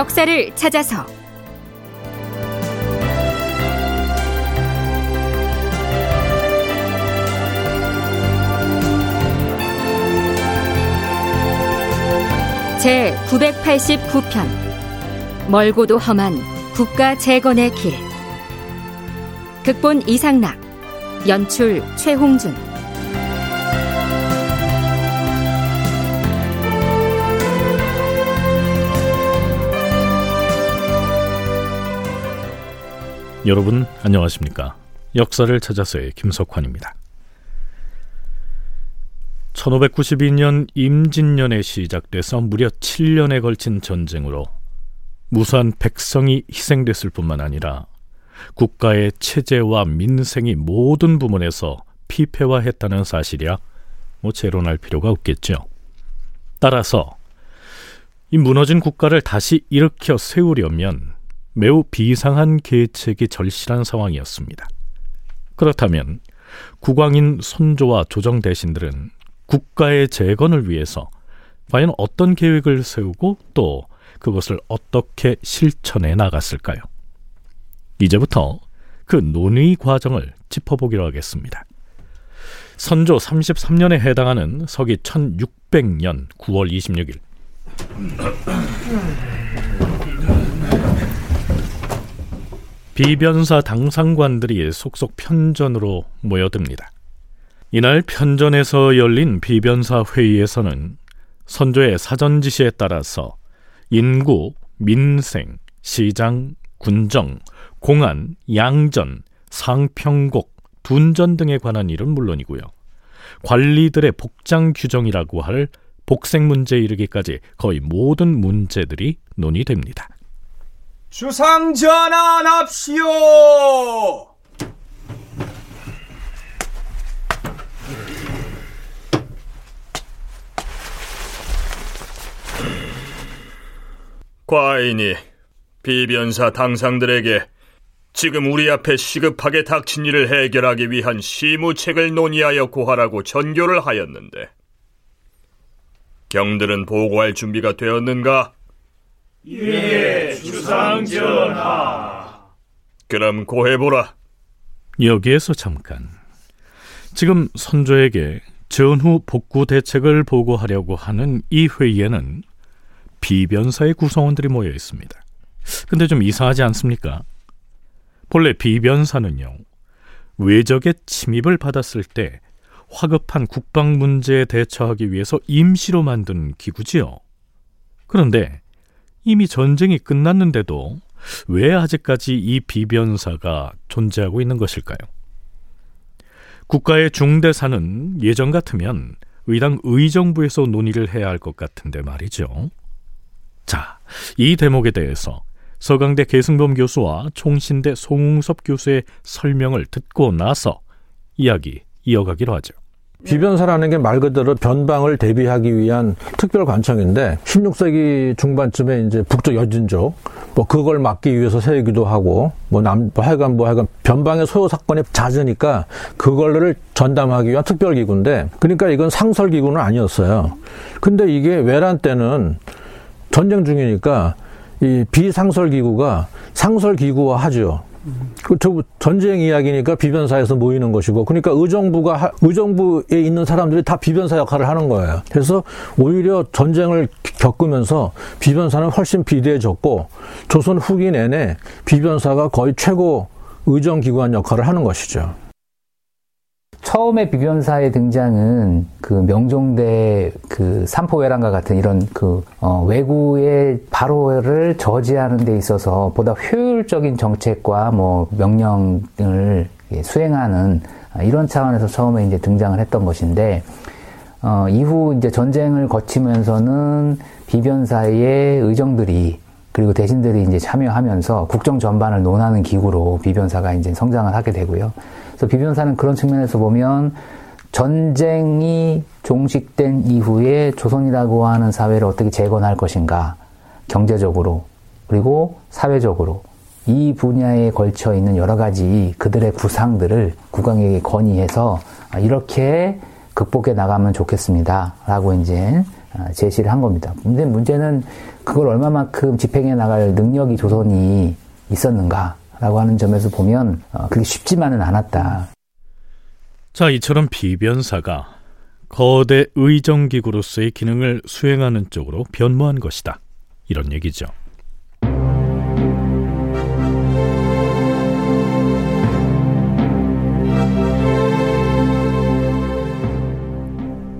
역사를 찾아서. 제 989편. 멀고도 험한 국가 재건의 길. 극본 이상락 연출 최홍준 여러분 안녕하십니까 역사를 찾아서의 김석환입니다 1592년 임진년에 시작돼서 무려 7년에 걸친 전쟁으로 무수한 백성이 희생됐을 뿐만 아니라 국가의 체제와 민생이 모든 부문에서 피폐화했다는 사실이야 뭐 재론할 필요가 없겠죠. 따라서 이 무너진 국가를 다시 일으켜 세우려면 매우 비상한 계책이 절실한 상황이었습니다. 그렇다면 국왕인 선조와 조정 대신들은 국가의 재건을 위해서 과연 어떤 계획을 세우고 또 그것을 어떻게 실천해 나갔을까요? 이제부터 그 논의 과정을 짚어보기로 하겠습니다. 선조 33년에 해당하는 서기 1600년 9월 26일 비변사 당상관들이 속속 편전으로 모여듭니다. 이날 편전에서 열린 비변사 회의에서는 선조의 사전 지시에 따라서 인구, 민생, 시장, 군정, 공안, 양전, 상평곡, 둔전 등에 관한 일은 물론이고요. 관리들의 복장 규정이라고 할 복색 문제에 이르기까지 거의 모든 문제들이 논의됩니다. 주상 전환합시오! 과인이 비변사 당상들에게 지금 우리 앞에 시급하게 닥친 일을 해결하기 위한 시무책을 논의하여 고하라고 전교를 하였는데 경들은 보고할 준비가 되었는가? 예, 주상전하. 그럼 고해보라. 여기에서 잠깐. 지금 선조에게 전후 복구 대책을 보고하려고 하는 이 회의에는 비변사의 구성원들이 모여 있습니다. 근데 좀 이상하지 않습니까? 본래 비변사는요, 외적의 침입을 받았을 때 화급한 국방 문제에 대처하기 위해서 임시로 만든 기구지요. 그런데 이미 전쟁이 끝났는데도 왜 아직까지 이 비변사가 존재하고 있는 것일까요? 국가의 중대사는 예전 같으면 의당 의정부에서 논의를 해야 할 것 같은데 말이죠. 자, 이 대목에 대해서 서강대 계승범 교수와 총신대 송웅섭 교수의 설명을 듣고 나서 이야기 이어가기로 하죠. 비변사라는 게 말 그대로 변방을 대비하기 위한 특별 관청인데 16세기 중반쯤에 이제 북쪽 여진족 뭐 그걸 막기 위해서 세우기도 하고 뭐남 뭐 하여간 뭐 하여간 변방의 소요 사건이 잦으니까 그걸를 전담하기 위한 특별 기구인데 그러니까 이건 상설 기구는 아니었어요. 근데 이게 외란 때는 전쟁 중이니까 이 비상설 기구가 상설 기구화 하죠. 그 전쟁 이야기니까 비변사에서 모이는 것이고 그러니까 의정부가 의정부에 있는 사람들이 다 비변사 역할을 하는 거예요. 그래서 오히려 전쟁을 겪으면서 비변사는 훨씬 비대해졌고 조선 후기 내내 비변사가 거의 최고 의정기관 역할을 하는 것이죠. 처음에 비변사의 등장은 그 명종대 그 삼포회란과 같은 이런 그 어, 외구의 발호를 저지하는 데 있어서 보다 효율적인 정책과 뭐 명령을 수행하는 이런 차원에서 처음에 이제 등장을 했던 것인데 어, 이후 이제 전쟁을 거치면서는 비변사의 의정들이 그리고 대신들이 이제 참여하면서 국정 전반을 논하는 기구로 비변사가 이제 성장을 하게 되고요. 그래서 비변사는 그런 측면에서 보면 전쟁이 종식된 이후에 조선이라고 하는 사회를 어떻게 재건할 것인가, 경제적으로, 그리고 사회적으로, 이 분야에 걸쳐 있는 여러 가지 그들의 구상들을 국왕에게 건의해서 이렇게 극복해 나가면 좋겠습니다. 라고 이제 아, 제시를 한 겁니다. 근데 문제는 그걸 얼마만큼 집행해 나갈 능력이 조선이 있었는가 라고 하는 점에서 보면 어, 그게 쉽지만은 않았다. 자, 이처럼 비변사가 거대 의정기구로서의 기능을 수행하는 쪽으로 변모한 것이다. 이런 얘기죠.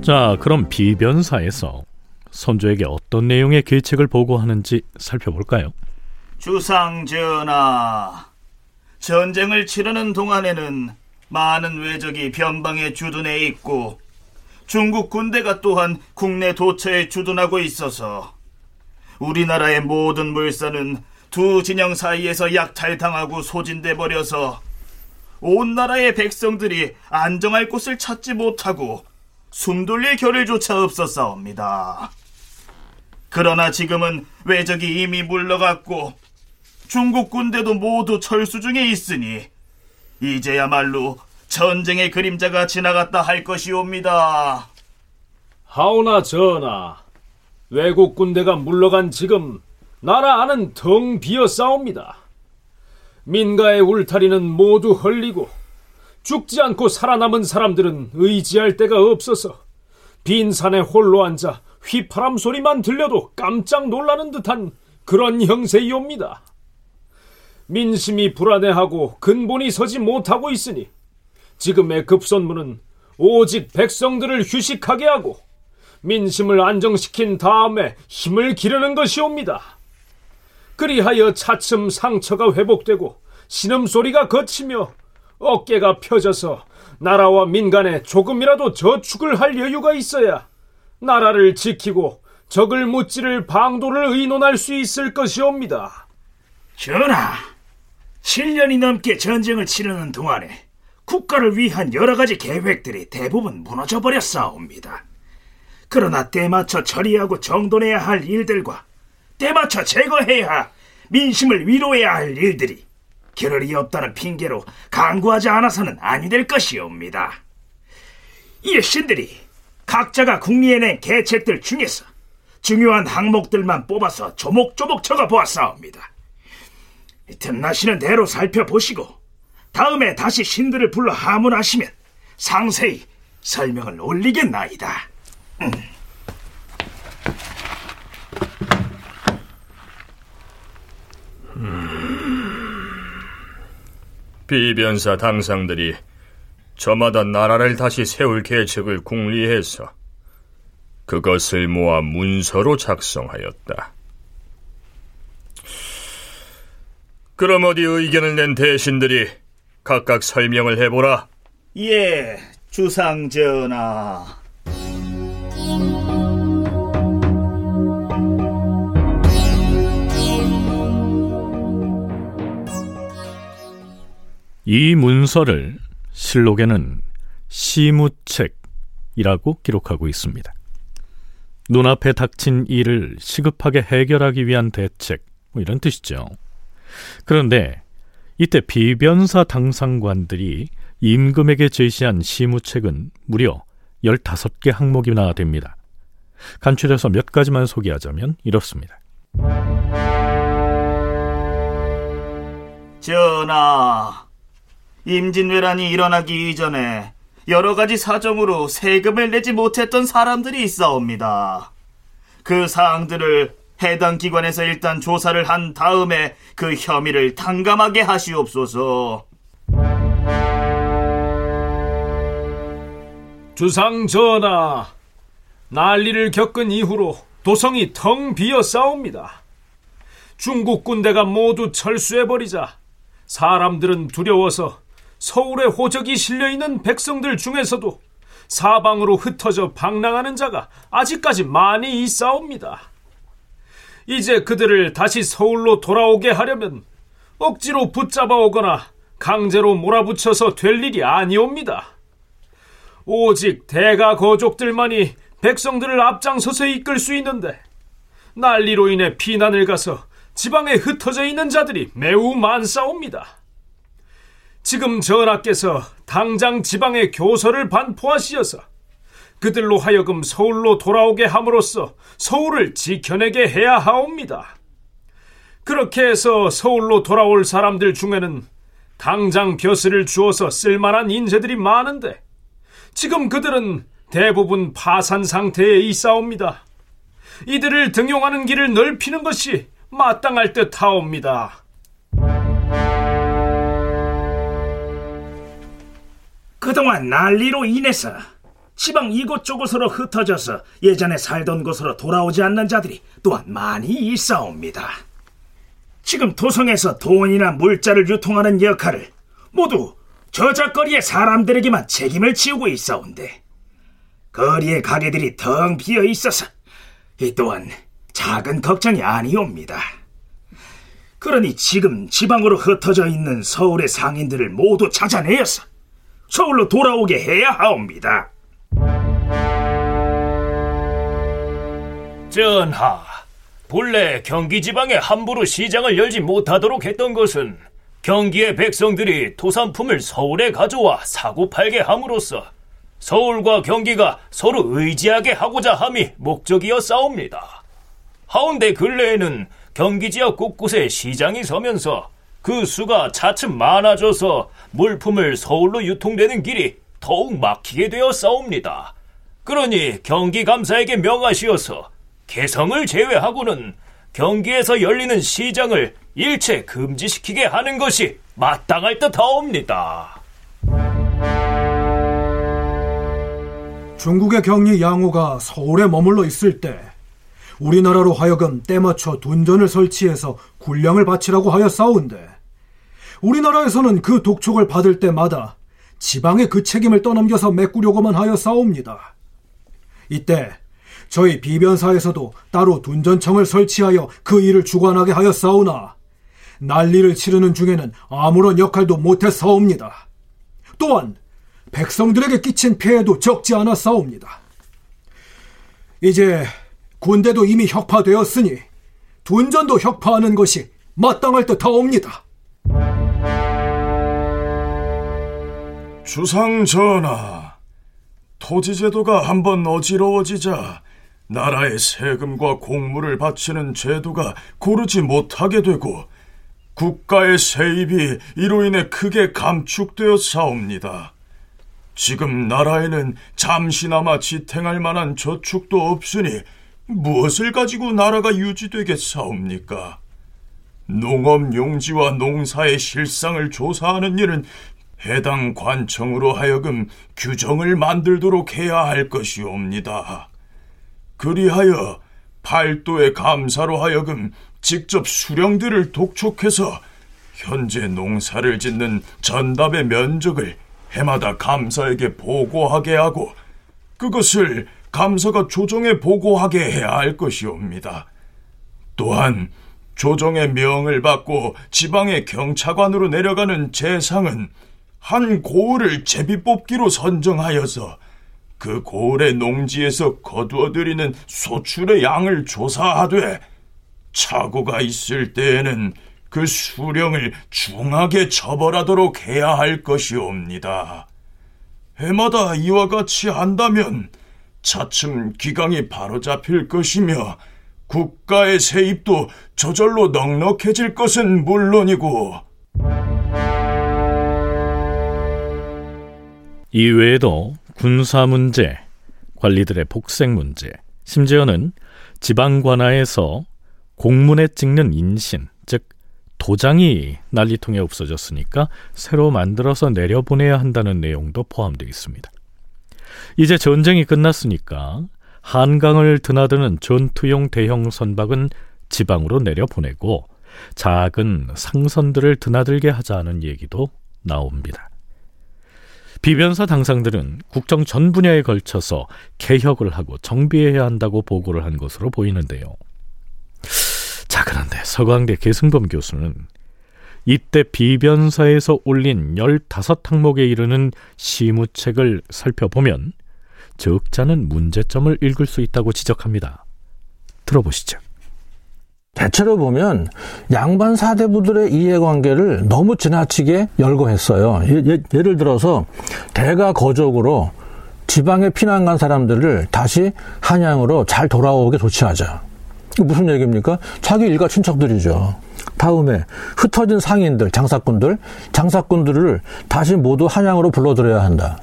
자, 그럼 비변사에서 선조에게 어떤 내용의 계책을 보고하는지 살펴볼까요? 주상 전하, 전쟁을 치르는 동안에는 많은 외적이 변방에 주둔해 있고 중국 군대가 또한 국내 도처에 주둔하고 있어서 우리나라의 모든 물산은 두 진영 사이에서 약탈당하고 소진돼 버려서 온 나라의 백성들이 안정할 곳을 찾지 못하고 숨돌릴 겨를조차 없었사옵니다. 그러나 지금은 외적이 이미 물러갔고 중국 군대도 모두 철수 중에 있으니 이제야말로 전쟁의 그림자가 지나갔다 할 것이옵니다. 하오나 전하, 외국 군대가 물러간 지금 나라 안은 텅 비어 싸웁니다. 민가의 울타리는 모두 헐리고 죽지 않고 살아남은 사람들은 의지할 데가 없어서 빈 산에 홀로 앉아 휘파람 소리만 들려도 깜짝 놀라는 듯한 그런 형세이옵니다. 민심이 불안해하고 근본이 서지 못하고 있으니 지금의 급선무는 오직 백성들을 휴식하게 하고 민심을 안정시킨 다음에 힘을 기르는 것이옵니다. 그리하여 차츰 상처가 회복되고 신음소리가 거치며 어깨가 펴져서 나라와 민간에 조금이라도 저축을 할 여유가 있어야 나라를 지키고 적을 무찌를 방도를 의논할 수 있을 것이옵니다. 전하, 7년이 넘게 전쟁을 치르는 동안에 국가를 위한 여러 가지 계획들이 대부분 무너져 버렸사옵니다. 그러나 때맞춰 처리하고 정돈해야 할 일들과 때맞춰 제거해야 민심을 위로해야 할 일들이 겨를이 없다는 핑계로 강구하지 않아서는 아니 될 것이옵니다. 일신들이 각자가 국리에낸 계책들 중에서 중요한 항목들만 뽑아서 조목조목 적어 보았사옵니다. 틈나시는 대로 살펴보시고 다음에 다시 신들을 불러 하문하시면 상세히 설명을 올리겠나이다. 음. 비변사 당상들이 저마다 나라를 다시 세울 계책을 궁리해서 그것을 모아 문서로 작성하였다. 그럼 어디 의견을 낸 대신들이 각각 설명을 해보라. 예, 주상 전하. 이 문서를 실록에는 시무책이라고 기록하고 있습니다. 눈앞에 닥친 일을 시급하게 해결하기 위한 대책, 뭐 이런 뜻이죠. 그런데 이때 비변사 당상관들이 임금에게 제시한 시무책은 무려 15개 항목이나 됩니다. 간추려서 몇 가지만 소개하자면 이렇습니다. 전하, 임진왜란이 일어나기 이전에 여러 가지 사정으로 세금을 내지 못했던 사람들이 있사옵니다. 그 사항들을 해당 기관에서 일단 조사를 한 다음에 그 혐의를 탕감하게 하시옵소서. 주상 전하, 난리를 겪은 이후로 도성이 텅 비어 싸웁니다. 중국 군대가 모두 철수해버리자 사람들은 두려워서 서울에 호적이 실려있는 백성들 중에서도 사방으로 흩어져 방랑하는 자가 아직까지 많이 있사옵니다. 이제 그들을 다시 서울로 돌아오게 하려면 억지로 붙잡아 오거나 강제로 몰아붙여서 될 일이 아니옵니다. 오직 대가 거족들만이 백성들을 앞장서서 이끌 수 있는데 난리로 인해 피난을 가서 지방에 흩어져 있는 자들이 매우 많사옵니다. 지금 전하께서 당장 지방에 교서를 반포하시어서 그들로 하여금 서울로 돌아오게 함으로써 서울을 지켜내게 해야 하옵니다. 그렇게 해서 서울로 돌아올 사람들 중에는 당장 벼슬을 주어서 쓸만한 인재들이 많은데 지금 그들은 대부분 파산 상태에 있사옵니다. 이들을 등용하는 길을 넓히는 것이 마땅할 듯 하옵니다. 그동안 난리로 인해서 시방 이곳저곳으로 흩어져서 예전에 살던 곳으로 돌아오지 않는 자들이 또한 많이 있사옵니다. 지금 도성에서 돈이나 물자를 유통하는 역할을 모두 저작거리의 사람들에게만 책임을 지우고 있사온데 거리의 가게들이 텅 비어 있어서 이 또한 작은 걱정이 아니옵니다. 그러니 지금 지방으로 흩어져 있는 서울의 상인들을 모두 찾아내어서 서울로 돌아오게 해야 하옵니다. 전하, 본래 경기 지방에 함부로 시장을 열지 못하도록 했던 것은 경기의 백성들이 토산품을 서울에 가져와 사고 팔게 함으로써 서울과 경기가 서로 의지하게 하고자 함이 목적이었사옵니다. 하운데 근래에는 경기 지역 곳곳에 시장이 서면서 그 수가 차츰 많아져서 물품을 서울로 유통되는 길이 더욱 막히게 되었사옵니다. 그러니 경기 감사에게 명하시어서 개성을 제외하고는 경기에서 열리는 시장을 일체 금지시키게 하는 것이 마땅할 듯하옵니다. 중국의 경리 양호가 서울에 머물러 있을 때 우리나라로 하여금 때맞춰 둔전을 설치해서 군량을 바치라고 하여 싸운데 우리나라에서는 그 독촉을 받을 때마다 지방에 그 책임을 떠넘겨서 메꾸려고만 하여 싸웁니다. 이때 저희 비변사에서도 따로 둔전청을 설치하여 그 일을 주관하게 싸우나 난리를 치르는 중에는 아무런 역할도 못해 싸웁니다. 또한 백성들에게 끼친 피해도 적지 않아 싸웁니다. 이제 군대도 이미 혁파되었으니 둔전도 혁파하는 것이 마땅할 듯하옵니다. 주상 전하, 토지제도가 한번 어지러워지자 나라의 세금과 공물을 바치는 제도가 고르지 못하게 되고 국가의 세입이 이로 인해 크게 감축되어 사옵니다. 지금 나라에는 잠시나마 지탱할 만한 저축도 없으니 무엇을 가지고 나라가 유지되겠사옵니까? 농업 용지와 농사의 실상을 조사하는 일은 해당 관청으로 하여금 규정을 만들도록 해야 할 것이옵니다. 그리하여 팔도의 감사로 하여금 직접 수령들을 독촉해서 현재 농사를 짓는 전답의 면적을 해마다 감사에게 보고하게 하고 그것을 감사가 조정에 보고하게 해야 할 것이옵니다. 또한 조정의 명을 받고 지방의 경차관으로 내려가는 재상은 한 고을을 제비 뽑기로 선정하여서 그 고을의 농지에서 거두어들이는 소출의 양을 조사하되 착오가 있을 때에는 그 수령을 중하게 처벌하도록 해야 할 것이옵니다. 해마다 이와 같이 한다면 차츰 기강이 바로잡힐 것이며 국가의 세입도 저절로 넉넉해질 것은 물론이고 이외에도 군사 문제, 관리들의 복색 문제, 심지어는 지방 관하에서 공문에 찍는 인신, 즉 도장이 난리통에 없어졌으니까 새로 만들어서 내려보내야 한다는 내용도 포함되어 있습니다. 이제 전쟁이 끝났으니까 한강을 드나드는 전투용 대형 선박은 지방으로 내려보내고 작은 상선들을 드나들게 하자는 얘기도 나옵니다. 비변사 당상들은 국정 전 분야에 걸쳐서 개혁을 하고 정비해야 한다고 보고를 한 것으로 보이는데요. 자, 그런데 서강대 계승범 교수는 이때 비변사에서 올린 15항목에 이르는 시무책을 살펴보면 적잖은 문제점을 읽을 수 있다고 지적합니다. 들어보시죠. 대체로 보면 양반 사대부들의 이해관계를 너무 지나치게 열거했어요. 예, 를 들어서 대가 거적으로 지방에 피난 간 사람들을 다시 한양으로 잘 돌아오게 조치하자. 이게 무슨 얘기입니까? 자기 일가 친척들이죠. 다음에 흩어진 상인들, 장사꾼들, 장사꾼들을 다시 모두 한양으로 불러들여야 한다.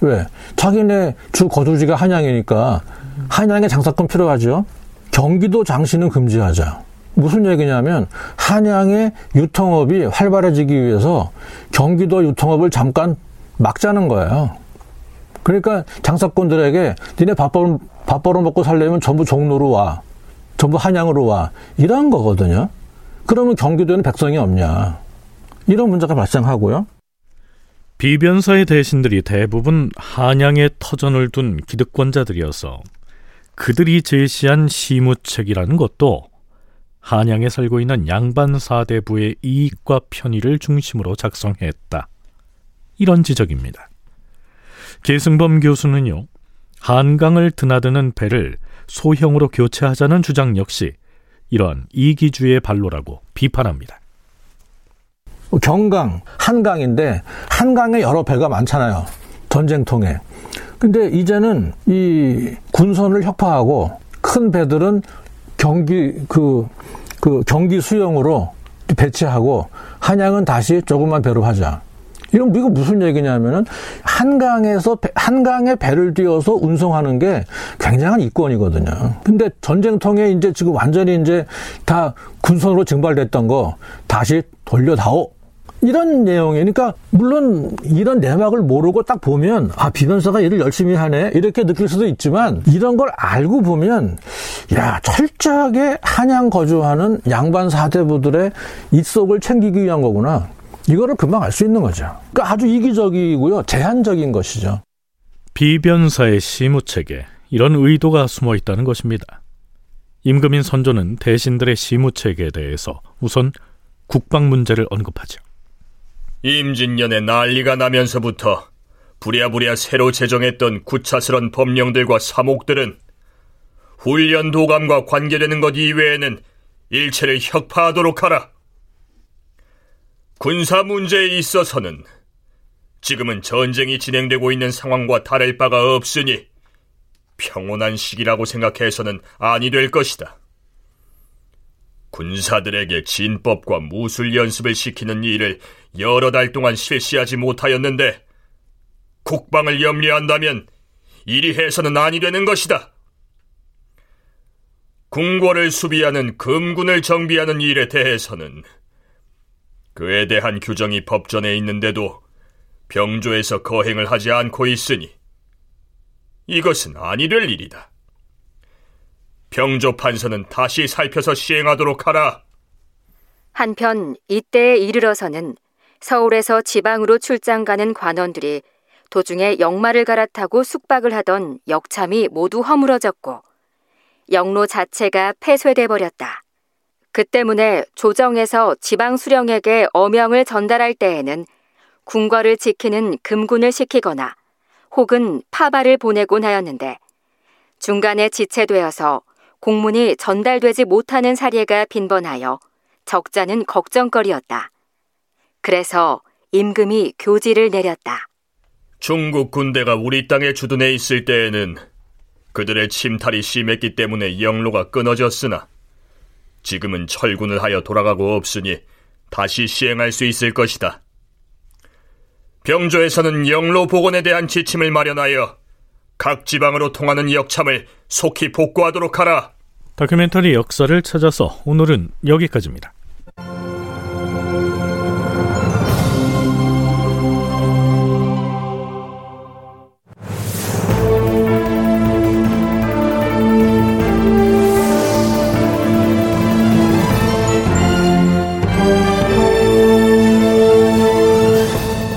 왜? 자기네 주 거주지가 한양이니까 한양에 장사꾼 필요하죠. 경기도 장시는 금지하자. 무슨 얘기냐면 한양의 유통업이 활발해지기 위해서 경기도 유통업을 잠깐 막자는 거예요. 그러니까 장사꾼들에게 니네 밥, 벌, 밥 벌어 먹고 살려면 전부 종로로 와. 전부 한양으로 와. 이런 거거든요. 그러면 경기도에는 백성이 없냐. 이런 문제가 발생하고요. 비변사의 대신들이 대부분 한양에 터전을 둔 기득권자들이어서 그들이 제시한 시무책이라는 것도 한양에 살고 있는 양반 사대부의 이익과 편의를 중심으로 작성했다. 이런 지적입니다. 계승범 교수는요, 한강을 드나드는 배를 소형으로 교체하자는 주장 역시 이러한 이기주의 발로라고 비판합니다. 경강, 한강인데 한강에 여러 배가 많잖아요. 전쟁통에. 근데 이제는 이 군선을 혁파하고 큰 배들은 경기 그, 그 경기 수용으로 배치하고 한양은 다시 조그만 배로 하자. 이런 이거 무슨 얘기냐면은 한강에서 배, 한강에 배를 띄워서 운송하는 게 굉장한 이권이거든요. 근데 전쟁통에 이제 지금 완전히 이제 다 군선으로 증발됐던 거 다시 돌려다오. 이런 내용이니까 물론 이런 내막을 모르고 딱 보면 아 비변사가 일을 열심히 하네 이렇게 느낄 수도 있지만 이런 걸 알고 보면 야 철저하게 한양 거주하는 양반 사대부들의 입속을 챙기기 위한 거구나 이거를 금방 알 수 있는 거죠. 그러니까 아주 이기적이고요 제한적인 것이죠. 비변사의 시무책에 이런 의도가 숨어 있다는 것입니다. 임금인 선조는 대신들의 시무책에 대해서 우선 국방 문제를 언급하죠. 임진년에 난리가 나면서부터 부랴부랴 새로 제정했던 구차스런 법령들과 사목들은 훈련 도감과 관계되는 것 이외에는 일체를 혁파하도록 하라. 군사 문제에 있어서는 지금은 전쟁이 진행되고 있는 상황과 다를 바가 없으니 평온한 시기라고 생각해서는 아니 될 것이다. 군사들에게 진법과 무술 연습을 시키는 일을 여러 달 동안 실시하지 못하였는데 국방을 염려한다면 이리 해서는 아니 되는 것이다. 궁궐을 수비하는 금군을 정비하는 일에 대해서는 그에 대한 규정이 법전에 있는데도 병조에서 거행을 하지 않고 있으니 이것은 아니 될 일이다. 병조 판서는 다시 살펴서 시행하도록 하라. 한편 이때에 이르러서는 서울에서 지방으로 출장 가는 관원들이 도중에 역마를 갈아타고 숙박을 하던 역참이 모두 허물어졌고 영로 자체가 폐쇄돼 버렸다. 그 때문에 조정에서 지방 수령에게 어명을 전달할 때에는 궁궐을 지키는 금군을 시키거나 혹은 파발을 보내곤 하였는데 중간에 지체되어서 공문이 전달되지 못하는 사례가 빈번하여 적자는 걱정거리였다. 그래서 임금이 교지를 내렸다. 중국 군대가 우리 땅에 주둔해 있을 때에는 그들의 침탈이 심했기 때문에 영로가 끊어졌으나 지금은 철군을 하여 돌아가고 없으니 다시 시행할 수 있을 것이다. 병조에서는 영로 복원에 대한 지침을 마련하여 각 지방으로 통하는 역참을 속히 복구하도록 하라. 다큐멘터리 역사를 찾아서 오늘은 여기까지입니다.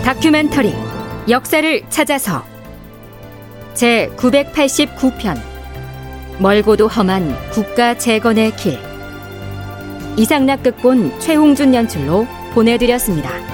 다큐멘터리 역사를 찾아서 제 989편 멀고도 험한 국가 재건의 길 이상락 극본 최홍준 연출로 보내드렸습니다.